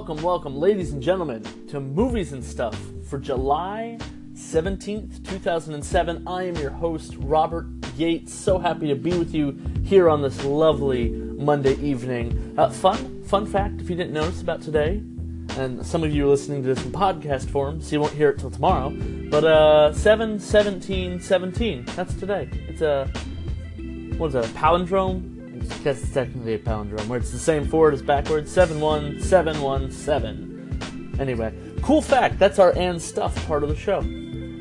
Welcome, welcome, ladies and gentlemen, to Movies and Stuff for July 17th, 2007. I am your host, Robert Yates. So happy to be with you here on this lovely Monday evening. Uh, fun, fun fact if you didn't notice about today, and some of you are listening to this in podcast form, so you won't hear it till tomorrow. But uh, 7 17 17, that's today. It's a, what is that, a palindrome? Guess it's technically a palindrome, where it's the same forward as backwards 7 1 7 1 7. Anyway, cool fact, that's our and stuff part of the show.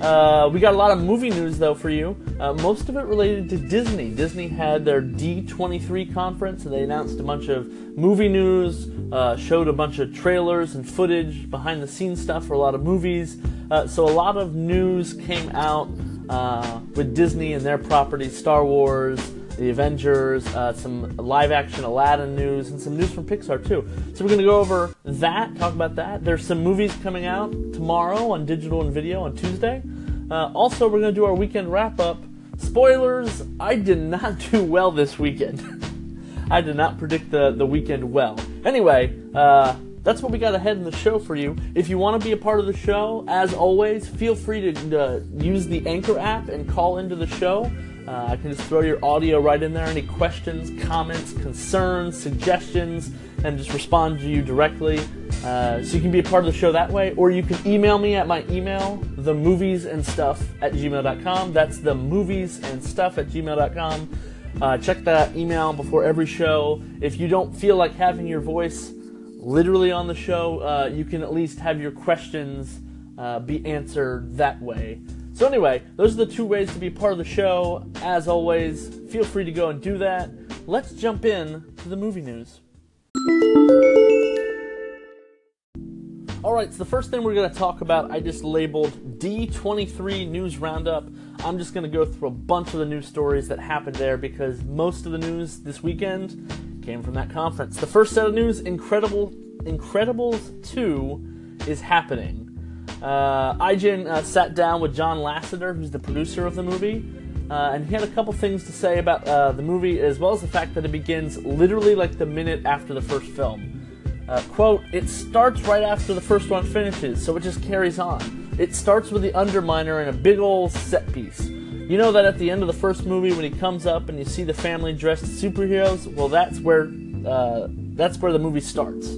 Uh, we got a lot of movie news though for you. Uh, most of it related to Disney. Disney had their D23 conference and they announced a bunch of movie news, uh, showed a bunch of trailers and footage, behind the scenes stuff for a lot of movies. Uh, so a lot of news came out uh, with Disney and their properties, Star Wars, the Avengers, uh, some live action Aladdin news, and some news from Pixar too. So we're going to go over that, talk about that. There's some movies coming out tomorrow on digital and video on Tuesday. Uh, also, we're going to do our weekend wrap up. Spoilers, I did not do well this weekend. I did not predict the, the weekend well. Anyway, uh, that's what we got ahead in the show for you. If you want to be a part of the show, as always, feel free to uh, use the Anchor app and call into the show. Uh, I can just throw your audio right in there. Any questions, comments, concerns, suggestions, and just respond to you directly. Uh, so you can be a part of the show that way, or you can email me at my email, the movies and stuff at gmail.com. That's the movies and stuff at gmail.com. Uh, check that email before every show. If you don't feel like having your voice literally on the show, uh, you can at least have your questions uh, be answered that way. So, anyway, those are the two ways to be part of the show. As always, feel free to go and do that. Let's jump in to the movie news. Alright, so the first thing we're going to talk about, I just labeled D23 News Roundup. I'm just going to go through a bunch of the news stories that happened there because most of the news this weekend came from that conference. The first set of news Incredible Incredibles 2 is happening. Uh, IGN uh, sat down with John Lasseter, who's the producer of the movie, uh, and he had a couple things to say about uh, the movie, as well as the fact that it begins literally like the minute after the first film. Uh, quote, it starts right after the first one finishes, so it just carries on. It starts with the Underminer and a big old set piece. You know that at the end of the first movie, when he comes up and you see the family dressed as superheroes, well, that's where uh, that's where the movie starts.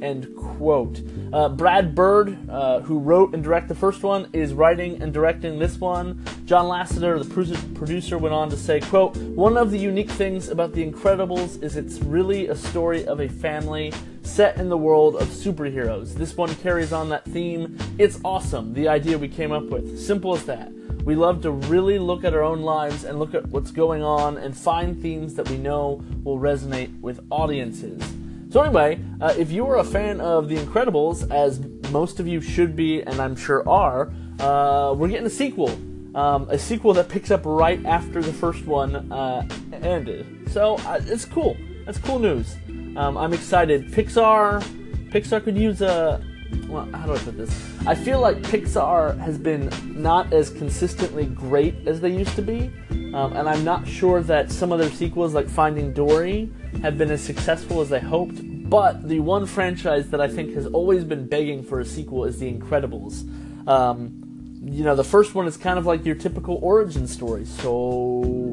End quote. Uh, Brad Bird, uh, who wrote and directed the first one, is writing and directing this one. John Lasseter, the producer, went on to say, quote, One of the unique things about The Incredibles is it's really a story of a family set in the world of superheroes. This one carries on that theme. It's awesome, the idea we came up with. Simple as that. We love to really look at our own lives and look at what's going on and find themes that we know will resonate with audiences. So, anyway, uh, if you are a fan of The Incredibles, as most of you should be, and I'm sure are, uh, we're getting a sequel. Um, a sequel that picks up right after the first one uh, ended. So, uh, it's cool. That's cool news. Um, I'm excited. Pixar, Pixar could use a. Well, how do I put this? I feel like Pixar has been not as consistently great as they used to be, um, and I'm not sure that some of their sequels, like Finding Dory, have been as successful as I hoped. But the one franchise that I think has always been begging for a sequel is The Incredibles. Um, you know, the first one is kind of like your typical origin story. So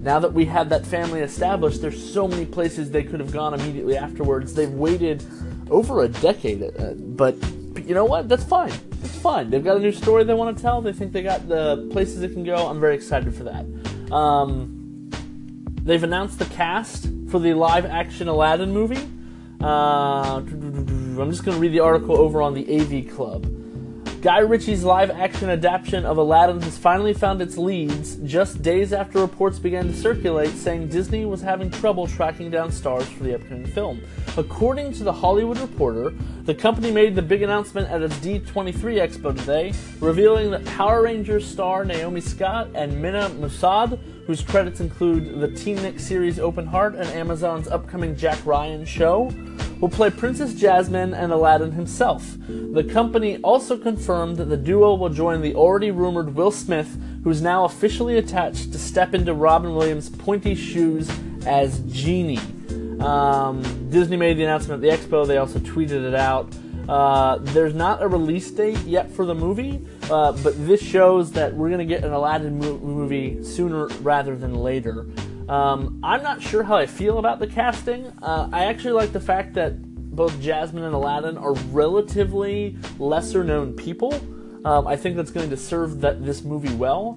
now that we have that family established, there's so many places they could have gone immediately afterwards. They've waited over a decade, uh, but, but you know what? That's fine. It's fine. They've got a new story they want to tell. They think they got the places it can go. I'm very excited for that. Um, they've announced the cast for the live action Aladdin movie. Uh, I'm just going to read the article over on the AV Club. Guy Ritchie's live action adaptation of Aladdin has finally found its leads just days after reports began to circulate saying Disney was having trouble tracking down stars for the upcoming film. According to The Hollywood Reporter, the company made the big announcement at its D23 Expo today, revealing that Power Rangers star Naomi Scott and Mena Massoud, whose credits include the Teen Nick series Open Heart and Amazon's upcoming Jack Ryan show, will play Princess Jasmine and Aladdin himself. The company also confirmed that the duo will join the already rumored Will Smith, who's now officially attached to step into Robin Williams' pointy shoes as Genie. Um, Disney made the announcement at the expo. They also tweeted it out. Uh, there's not a release date yet for the movie, uh, but this shows that we're going to get an Aladdin mo- movie sooner rather than later. Um, I'm not sure how I feel about the casting. Uh, I actually like the fact that both Jasmine and Aladdin are relatively lesser known people. Um, I think that's going to serve that this movie well.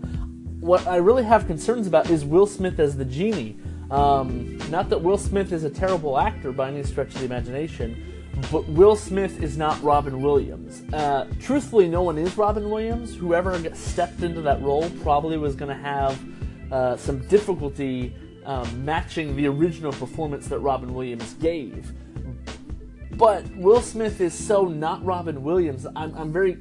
What I really have concerns about is Will Smith as the genie. Um, not that Will Smith is a terrible actor by any stretch of the imagination, but Will Smith is not Robin Williams. Uh, truthfully, no one is Robin Williams. Whoever stepped into that role probably was going to have uh, some difficulty um, matching the original performance that Robin Williams gave. But Will Smith is so not Robin Williams. I'm, I'm very.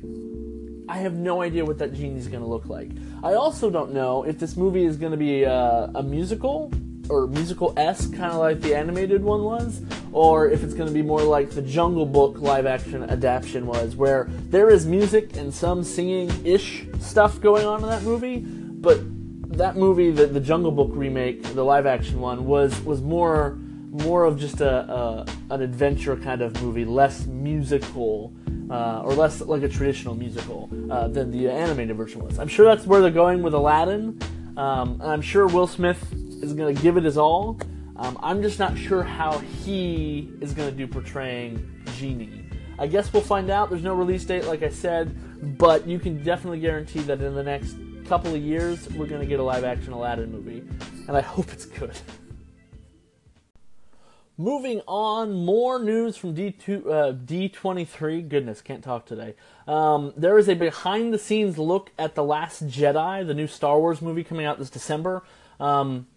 I have no idea what that genie is going to look like. I also don't know if this movie is going to be a, a musical or musical esque, kind of like the animated one was, or if it's going to be more like the Jungle Book live action adaptation was, where there is music and some singing ish stuff going on in that movie, but that movie, the, the Jungle Book remake, the live action one, was was more more of just a, a an adventure kind of movie, less musical. Uh, or less like a traditional musical uh, than the animated version was. I'm sure that's where they're going with Aladdin. Um, and I'm sure Will Smith is going to give it his all. Um, I'm just not sure how he is going to do portraying Genie. I guess we'll find out. There's no release date, like I said, but you can definitely guarantee that in the next couple of years, we're going to get a live action Aladdin movie. And I hope it's good. Moving on, more news from D2, uh, D23. Goodness, can't talk today. Um, there is a behind the scenes look at The Last Jedi, the new Star Wars movie coming out this December. Um,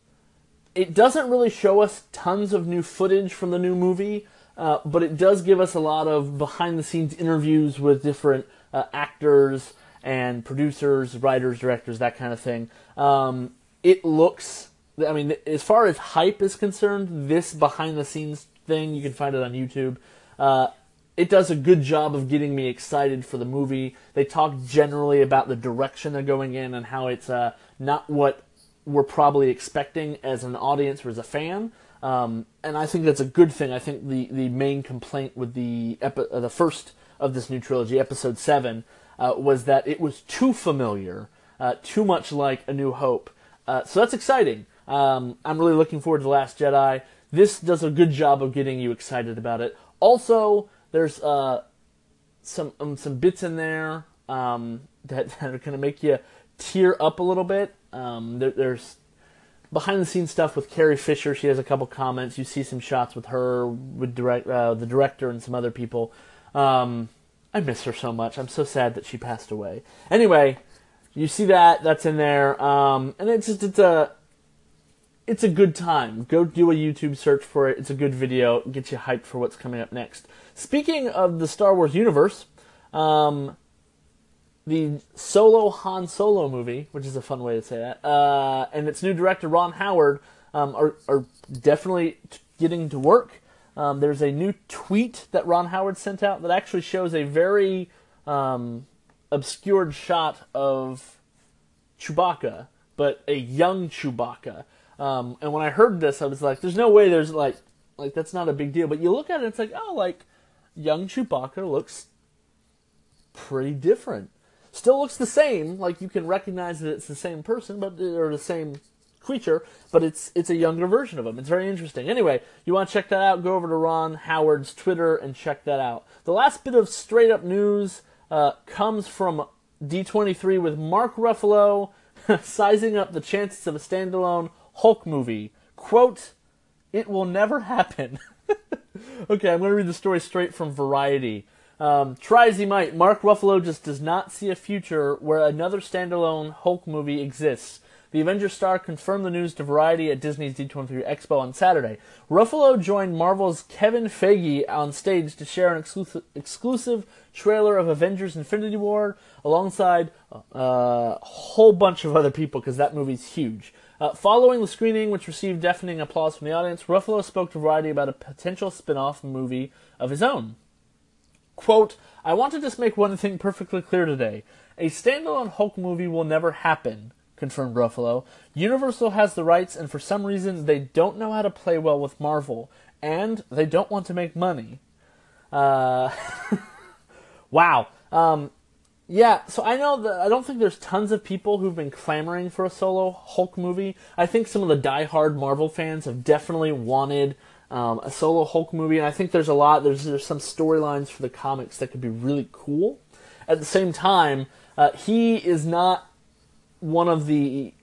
it doesn't really show us tons of new footage from the new movie, uh, but it does give us a lot of behind the scenes interviews with different uh, actors and producers, writers, directors, that kind of thing. Um, it looks, I mean, as far as hype is concerned, this behind the scenes thing, you can find it on YouTube. Uh, it does a good job of getting me excited for the movie. They talk generally about the direction they're going in and how it's uh, not what we're probably expecting as an audience or as a fan. Um, and I think that's a good thing. I think the, the main complaint with the epi- uh, the first of this new trilogy, Episode Seven, uh, was that it was too familiar, uh, too much like A New Hope. Uh, so that's exciting. Um, I'm really looking forward to The Last Jedi. This does a good job of getting you excited about it. Also, there's uh, some um, some bits in there um, that, that are going to make you tear up a little bit. Um, there, there's behind the scenes stuff with Carrie Fisher. She has a couple comments. You see some shots with her, with direct uh, the director and some other people. Um, I miss her so much. I'm so sad that she passed away. Anyway, you see that that's in there, um, and it's just it's a it's a good time. Go do a YouTube search for it. It's a good video. Get you hyped for what's coming up next. Speaking of the Star Wars universe, um, the solo Han Solo movie, which is a fun way to say that, uh, and its new director Ron Howard um, are, are definitely getting to work. Um, there's a new tweet that Ron Howard sent out that actually shows a very um, obscured shot of Chewbacca, but a young Chewbacca. Um, and when I heard this, I was like, "There's no way. There's like, like that's not a big deal." But you look at it, it's like, oh, like young Chewbacca looks pretty different still looks the same. Like you can recognize that it's the same person, but or the same creature, but it's it's a younger version of him. It's very interesting. Anyway, you want to check that out? Go over to Ron Howard's Twitter and check that out. The last bit of straight up news uh, comes from D23 with Mark Ruffalo sizing up the chances of a standalone Hulk movie. Quote, "It will never happen." okay, I'm going to read the story straight from Variety. Um, try as he might, Mark Ruffalo just does not see a future where another standalone Hulk movie exists. The Avengers star confirmed the news to Variety at Disney's D23 Expo on Saturday. Ruffalo joined Marvel's Kevin Feige on stage to share an exclusive, exclusive trailer of Avengers Infinity War alongside uh, a whole bunch of other people because that movie's huge. Uh, following the screening, which received deafening applause from the audience, Ruffalo spoke to Variety about a potential spin off movie of his own. Quote, I want to just make one thing perfectly clear today. A standalone Hulk movie will never happen, confirmed Ruffalo. Universal has the rights, and for some reason, they don't know how to play well with Marvel. and they don't want to make money. Uh, wow. Um, yeah, so I know that I don't think there's tons of people who've been clamoring for a solo Hulk movie. I think some of the die-hard Marvel fans have definitely wanted um, a solo Hulk movie, and I think there's a lot. There's there's some storylines for the comics that could be really cool. At the same time, uh, he is not one of the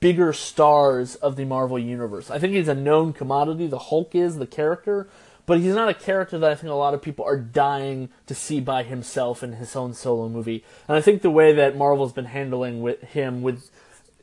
bigger stars of the Marvel universe. I think he's a known commodity. The Hulk is the character, but he's not a character that I think a lot of people are dying to see by himself in his own solo movie. And I think the way that Marvel's been handling with him, with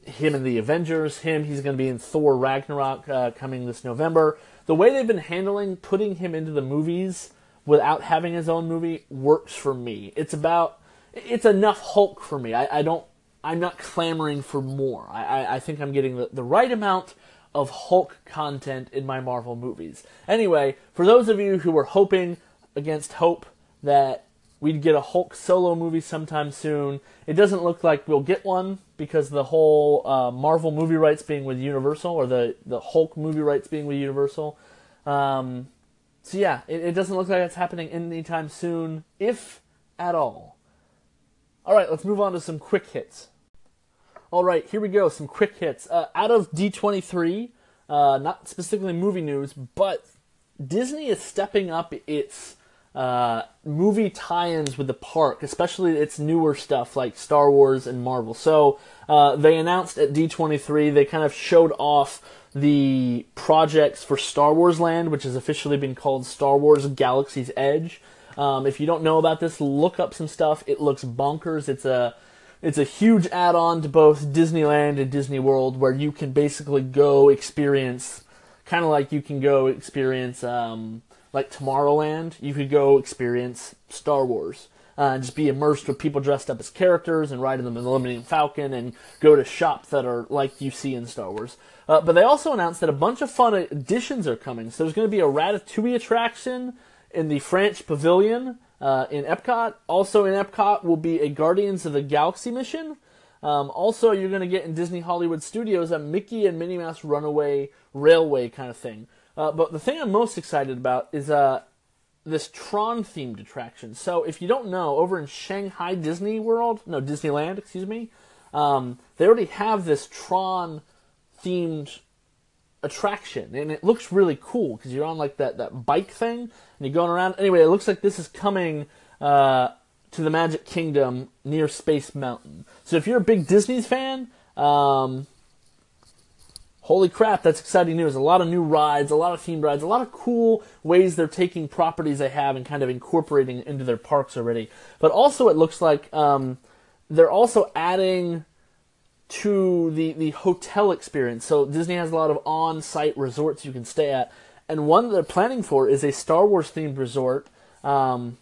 him in the Avengers, him, he's going to be in Thor Ragnarok uh, coming this November. The way they've been handling putting him into the movies without having his own movie works for me. It's about, it's enough Hulk for me. I, I don't, I'm not clamoring for more. I, I, I think I'm getting the, the right amount of Hulk content in my Marvel movies. Anyway, for those of you who were hoping against hope that we'd get a Hulk solo movie sometime soon, it doesn't look like we'll get one because the whole uh, Marvel movie rights being with Universal, or the, the Hulk movie rights being with Universal. Um, so yeah, it, it doesn't look like it's happening anytime soon, if at all. All right, let's move on to some quick hits. All right, here we go. Some quick hits. Uh, out of D23, uh, not specifically movie news, but Disney is stepping up its uh, movie tie-ins with the park, especially its newer stuff like Star Wars and Marvel. So uh, they announced at D23, they kind of showed off the projects for Star Wars Land, which has officially been called Star Wars Galaxy's Edge. Um, if you don't know about this, look up some stuff. It looks bonkers. It's a it's a huge add-on to both Disneyland and Disney World, where you can basically go experience, kind of like you can go experience, um, like Tomorrowland. You could go experience Star Wars. Uh, and just be immersed with people dressed up as characters and ride in the Millennium Falcon and go to shops that are like you see in Star Wars. Uh, but they also announced that a bunch of fun additions are coming. So there's going to be a Ratatouille attraction in the French Pavilion uh, in Epcot. Also in Epcot will be a Guardians of the Galaxy mission. Um, also, you're going to get in Disney Hollywood Studios a Mickey and Minnie Mouse Runaway Railway kind of thing. Uh, but the thing I'm most excited about is uh, this Tron themed attraction. So, if you don't know, over in Shanghai Disney World, no, Disneyland, excuse me, um, they already have this Tron themed attraction, and it looks really cool because you're on like that that bike thing and you're going around. Anyway, it looks like this is coming uh, to the Magic Kingdom near Space Mountain. So if you're a big Disney fan, um, holy crap, that's exciting news! A lot of new rides, a lot of themed rides, a lot of cool ways they're taking properties they have and kind of incorporating into their parks already. But also, it looks like um, they're also adding to the, the hotel experience. So Disney has a lot of on-site resorts you can stay at, and one that they're planning for is a Star Wars themed resort um,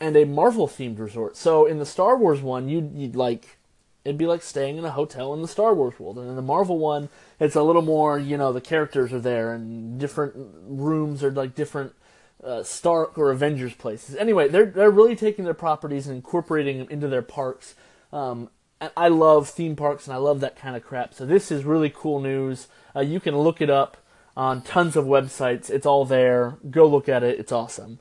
and a Marvel themed resort. So in the Star Wars one, you'd, you'd like it'd be like staying in a hotel in the Star Wars world, and in the Marvel one, it's a little more you know the characters are there and different rooms are like different. Uh, Stark or Avengers places. Anyway, they're they're really taking their properties and incorporating them into their parks. Um, I love theme parks and I love that kind of crap. So this is really cool news. Uh, you can look it up on tons of websites. It's all there. Go look at it. It's awesome.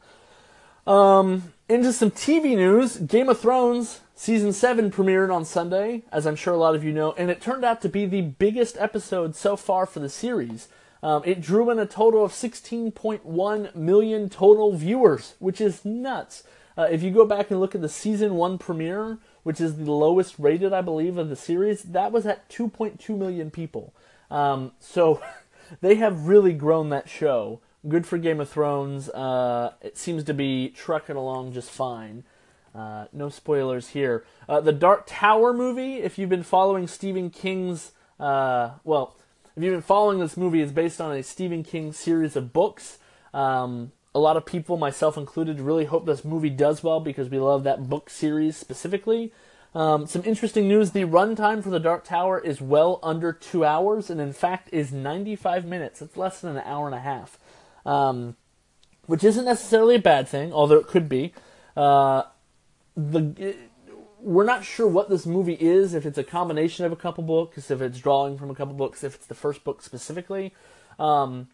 Um, into some TV news. Game of Thrones season seven premiered on Sunday, as I'm sure a lot of you know, and it turned out to be the biggest episode so far for the series. Um, it drew in a total of 16.1 million total viewers, which is nuts. Uh, if you go back and look at the season one premiere, which is the lowest rated, I believe, of the series, that was at 2.2 million people. Um, so they have really grown that show. Good for Game of Thrones. Uh, it seems to be trucking along just fine. Uh, no spoilers here. Uh, the Dark Tower movie, if you've been following Stephen King's, uh, well, if you've been following this movie, is based on a Stephen King series of books. Um, a lot of people, myself included, really hope this movie does well because we love that book series specifically. Um, some interesting news: the runtime for the Dark Tower is well under two hours, and in fact is 95 minutes. It's less than an hour and a half, um, which isn't necessarily a bad thing, although it could be. Uh, the we're not sure what this movie is. If it's a combination of a couple books, if it's drawing from a couple books, if it's the first book specifically. Um,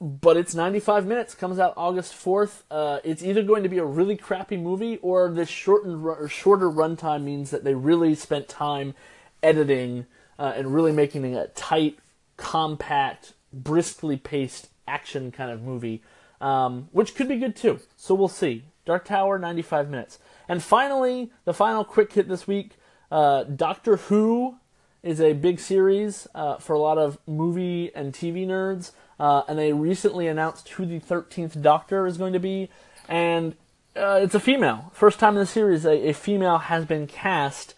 but it's 95 minutes. Comes out August 4th. Uh, it's either going to be a really crappy movie, or this shortened or shorter runtime means that they really spent time editing uh, and really making a tight, compact, briskly paced action kind of movie, um, which could be good too. So we'll see. Dark Tower, 95 minutes. And finally, the final quick hit this week uh, Doctor Who is a big series uh, for a lot of movie and TV nerds. Uh, and they recently announced who the 13th Doctor is going to be. And uh, it's a female. First time in the series, a, a female has been cast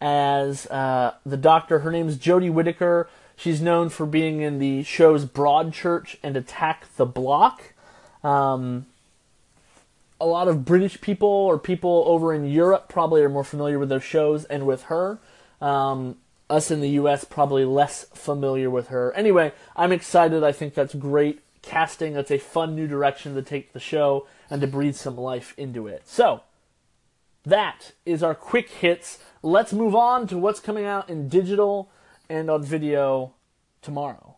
as uh, the Doctor. Her name's Jodie Whittaker. She's known for being in the shows Broadchurch and Attack the Block. Um, a lot of British people or people over in Europe probably are more familiar with those shows and with her. Um, us in the US probably less familiar with her. Anyway, I'm excited. I think that's great casting. That's a fun new direction to take the show and to breathe some life into it. So, that is our quick hits. Let's move on to what's coming out in digital and on video tomorrow.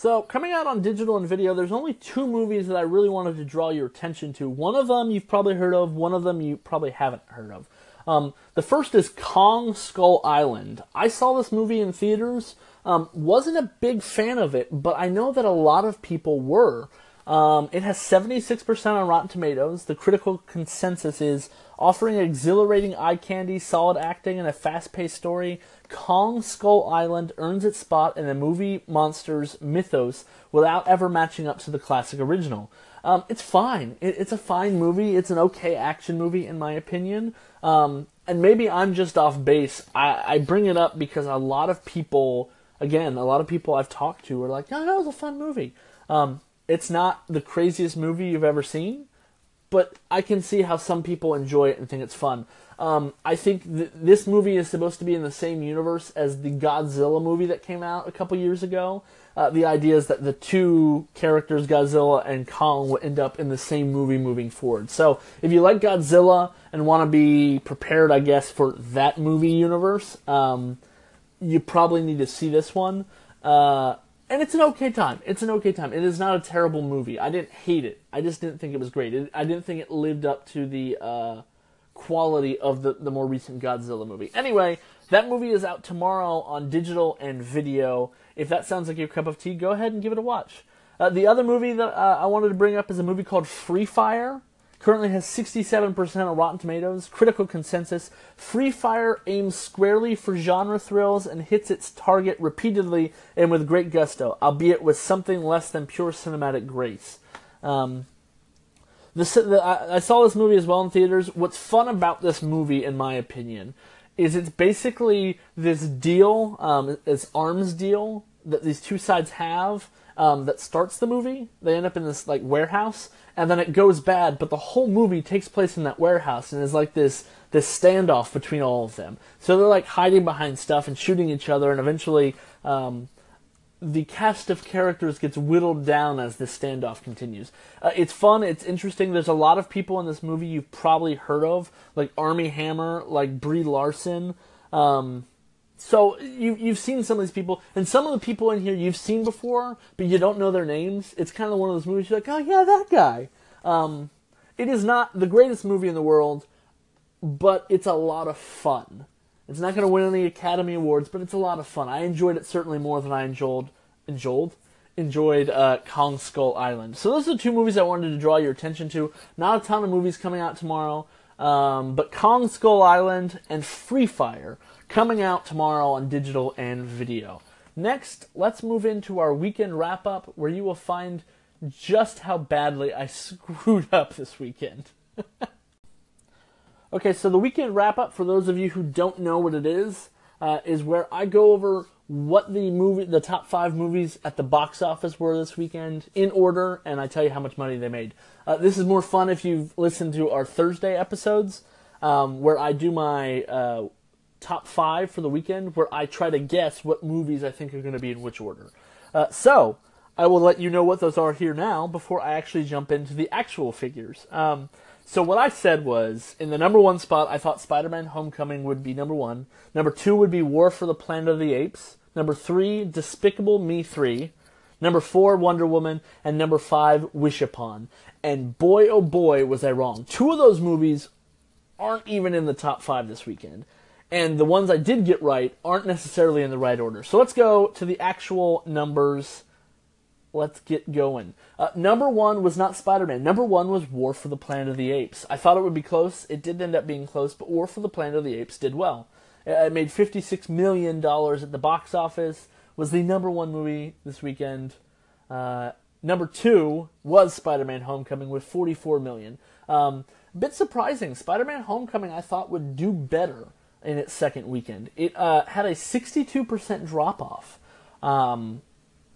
So, coming out on digital and video, there's only two movies that I really wanted to draw your attention to. One of them you've probably heard of, one of them you probably haven't heard of. Um, the first is Kong Skull Island. I saw this movie in theaters. Um, wasn't a big fan of it, but I know that a lot of people were. Um, it has 76% on Rotten Tomatoes. The critical consensus is offering exhilarating eye candy, solid acting, and a fast paced story. Kong Skull Island earns its spot in the movie monster's mythos without ever matching up to the classic original. Um, it's fine. It, it's a fine movie. It's an okay action movie, in my opinion. Um, and maybe I'm just off base. I, I bring it up because a lot of people, again, a lot of people I've talked to are like, "Oh, that was a fun movie." Um, it's not the craziest movie you've ever seen, but I can see how some people enjoy it and think it's fun. Um, I think th- this movie is supposed to be in the same universe as the Godzilla movie that came out a couple years ago. Uh, the idea is that the two characters, Godzilla and Kong, will end up in the same movie moving forward. So if you like Godzilla and want to be prepared, I guess, for that movie universe, um, you probably need to see this one. Uh, and it's an okay time. It's an okay time. It is not a terrible movie. I didn't hate it. I just didn't think it was great. It, I didn't think it lived up to the uh, quality of the, the more recent Godzilla movie. Anyway, that movie is out tomorrow on digital and video. If that sounds like your cup of tea, go ahead and give it a watch. Uh, the other movie that uh, I wanted to bring up is a movie called Free Fire. Currently has 67% on Rotten Tomatoes. Critical consensus. Free Fire aims squarely for genre thrills and hits its target repeatedly and with great gusto, albeit with something less than pure cinematic grace. Um, the, the, I, I saw this movie as well in theaters. What's fun about this movie, in my opinion, is it's basically this deal, um, this arms deal that these two sides have um, that starts the movie. They end up in this like warehouse, and then it goes bad. But the whole movie takes place in that warehouse, and is like this this standoff between all of them. So they're like hiding behind stuff and shooting each other, and eventually um, the cast of characters gets whittled down as this standoff continues. Uh, it's fun, it's interesting. There's a lot of people in this movie you've probably heard of, like Armie Hammer, like Brie Larson. Um, so you, you've seen some of these people, and some of the people in here you've seen before, but you don't know their names. It's kind of one of those movies you're like, oh yeah, that guy. Um, it is not the greatest movie in the world, but it's a lot of fun. It's not going to win any Academy Awards, but it's a lot of fun. I enjoyed it certainly more than I enjoyed enjoyed enjoyed uh, Kong Skull Island. So those are the two movies I wanted to draw your attention to. Not a ton of movies coming out tomorrow, um, but Kong Skull Island and Free Fire coming out tomorrow on digital and video. Next, let's move into our weekend wrap up, where you will find just how badly I screwed up this weekend. Okay, so the weekend wrap up, for those of you who don't know what it is, uh, is where I go over what the movie, the top five movies at the box office were this weekend in order, and I tell you how much money they made. Uh, this is more fun if you've listened to our Thursday episodes, um, where I do my uh, top five for the weekend, where I try to guess what movies I think are going to be in which order. Uh, so I will let you know what those are here now before I actually jump into the actual figures. Um, so what I said was, in the number one spot, I thought Spider-Man: Homecoming would be number one. Number two would be War for the Planet of the Apes. Number three, Despicable Me 3. Number four, Wonder Woman. And number five, Wish Upon. And boy, oh boy, was I wrong. Two of those movies aren't even in the top five this weekend. And the ones I did get right aren't necessarily in the right order. So let's go to the actual numbers. Let's get going. Uh, number one was not Spider Man. Number one was War for the Planet of the Apes. I thought it would be close. It did end up being close, but War for the Planet of the Apes did well. It made $56 million at the box office, was the number one movie this weekend. Uh, number two was Spider Man Homecoming with 44 million. Um, bit surprising. Spider Man Homecoming I thought would do better in its second weekend. It uh, had a 62% drop off. Um,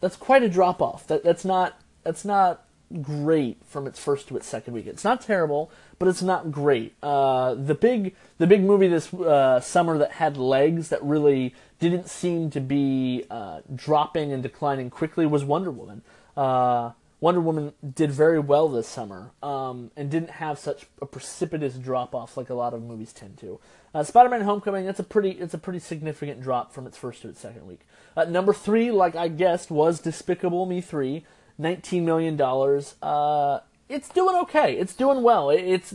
that's quite a drop off. That, that's not that's not great from its first to its second week. It's not terrible, but it's not great. Uh, the big the big movie this uh, summer that had legs that really didn't seem to be uh, dropping and declining quickly was Wonder Woman. Uh, Wonder Woman did very well this summer um, and didn't have such a precipitous drop off like a lot of movies tend to. Uh, Spider-Man: Homecoming it's a pretty it's a pretty significant drop from its first to its second week. Uh, number three, like I guessed, was Despicable Me three. $19 million. Uh, it's doing okay. It's doing well. It's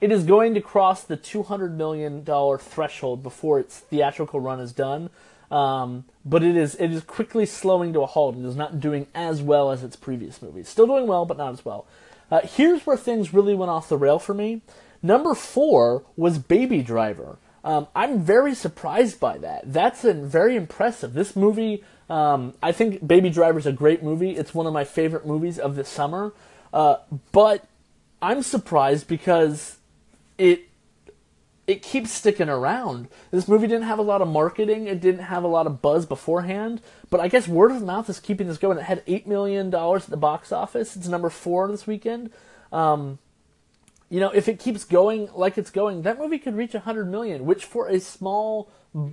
it is going to cross the $200 million threshold before its theatrical run is done. Um, but it is it is quickly slowing to a halt and is not doing as well as its previous movies. Still doing well, but not as well. Uh, here's where things really went off the rail for me. Number four was Baby Driver. Um, I'm very surprised by that. That's very impressive. This movie um, I think Baby Driver is a great movie. It's one of my favorite movies of the summer. Uh, but I'm surprised because it it keeps sticking around. This movie didn't have a lot of marketing. It didn't have a lot of buzz beforehand. But I guess word of mouth is keeping this going. It had eight million dollars at the box office. It's number four this weekend. Um, you know, if it keeps going like it's going, that movie could reach a hundred million, which for a small,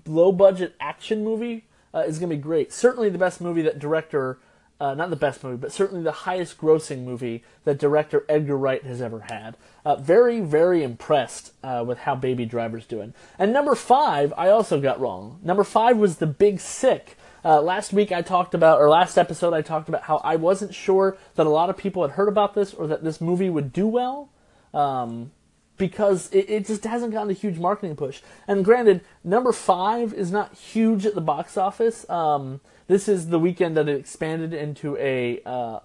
low budget action movie uh, is going to be great. Certainly the best movie that director, uh, not the best movie, but certainly the highest grossing movie that director Edgar Wright has ever had. Uh, very, very impressed uh, with how Baby Driver's doing. And number five, I also got wrong. Number five was The Big Sick. Uh, last week I talked about, or last episode I talked about how I wasn't sure that a lot of people had heard about this or that this movie would do well. Um, because it, it just hasn't gotten a huge marketing push. And granted, number five is not huge at the box office. Um, this is the weekend that it expanded into a uh,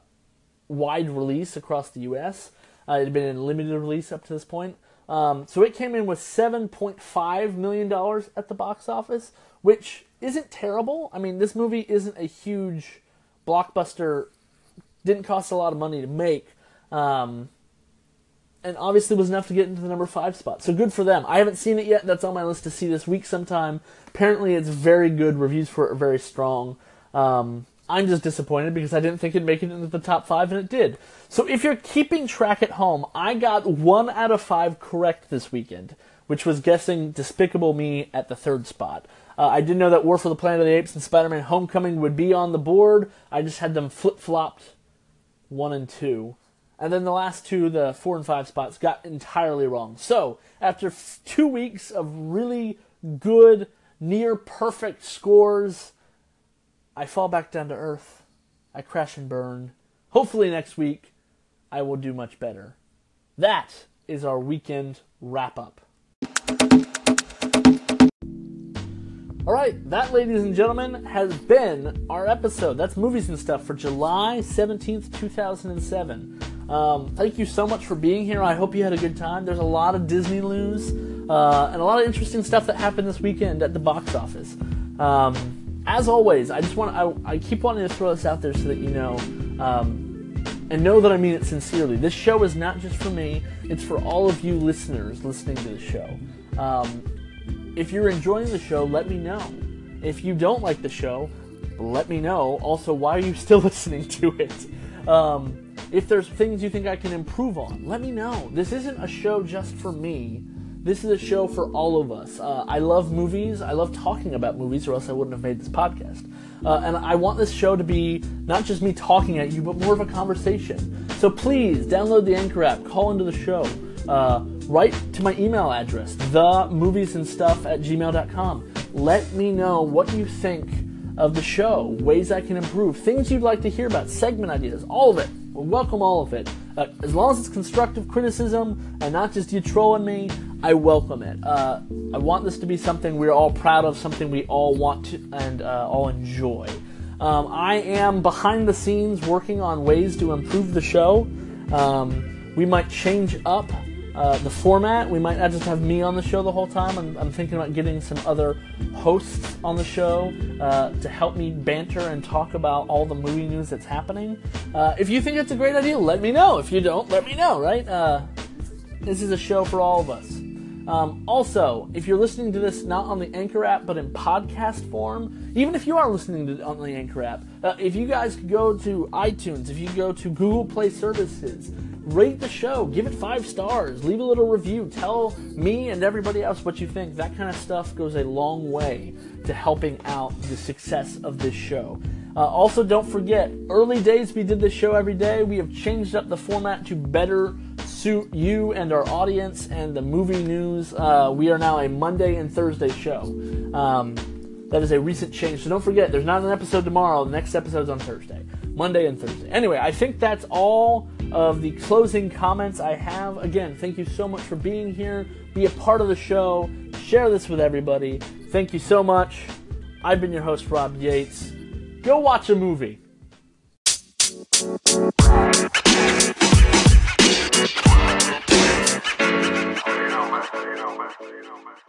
wide release across the U.S. Uh, it had been in limited release up to this point. Um, so it came in with $7.5 million at the box office, which isn't terrible. I mean, this movie isn't a huge blockbuster, didn't cost a lot of money to make. Um, and obviously was enough to get into the number five spot. So good for them. I haven't seen it yet. That's on my list to see this week sometime. Apparently, it's very good. Reviews for it are very strong. Um, I'm just disappointed because I didn't think it'd make it into the top five, and it did. So if you're keeping track at home, I got one out of five correct this weekend, which was guessing Despicable Me at the third spot. Uh, I didn't know that War for the Planet of the Apes and Spider-Man: Homecoming would be on the board. I just had them flip-flopped, one and two. And then the last two, the four and five spots, got entirely wrong. So, after f- two weeks of really good, near perfect scores, I fall back down to earth. I crash and burn. Hopefully, next week, I will do much better. That is our weekend wrap up. All right, that, ladies and gentlemen, has been our episode. That's movies and stuff for July 17th, 2007. Um, thank you so much for being here. I hope you had a good time. There's a lot of Disney news uh, and a lot of interesting stuff that happened this weekend at the box office. Um, as always, I just want I, I, keep wanting to throw this out there so that you know, um, and know that I mean it sincerely. This show is not just for me; it's for all of you listeners listening to the show. Um, if you're enjoying the show, let me know. If you don't like the show, let me know. Also, why are you still listening to it? Um, if there's things you think I can improve on, let me know. This isn't a show just for me. This is a show for all of us. Uh, I love movies. I love talking about movies, or else I wouldn't have made this podcast. Uh, and I want this show to be not just me talking at you, but more of a conversation. So please download the Anchor app, call into the show, uh, write to my email address, the movies and stuff at gmail.com. Let me know what you think of the show, ways I can improve, things you'd like to hear about, segment ideas, all of it. Welcome all of it. Uh, as long as it's constructive criticism and not just you trolling me, I welcome it. Uh, I want this to be something we're all proud of, something we all want to and uh, all enjoy. Um, I am behind the scenes working on ways to improve the show. Um, we might change up uh, the format. We might not just have me on the show the whole time. I'm, I'm thinking about getting some other hosts on the show uh, to help me banter and talk about all the movie news that's happening. Uh, if you think it's a great idea, let me know. If you don't, let me know, right? Uh, this is a show for all of us. Um, also, if you're listening to this not on the Anchor app but in podcast form, even if you are listening to on the Anchor app, uh, if you guys could go to iTunes, if you go to Google Play Services, rate the show, give it five stars, leave a little review, tell me and everybody else what you think. That kind of stuff goes a long way to helping out the success of this show. Uh, also, don't forget, early days we did this show every day. We have changed up the format to better suit you and our audience and the movie news. Uh, we are now a Monday and Thursday show. Um, that is a recent change. So don't forget, there's not an episode tomorrow. The next episode is on Thursday. Monday and Thursday. Anyway, I think that's all of the closing comments I have. Again, thank you so much for being here. Be a part of the show. Share this with everybody. Thank you so much. I've been your host, Rob Yates. Go watch a movie. you know, man. You know, man.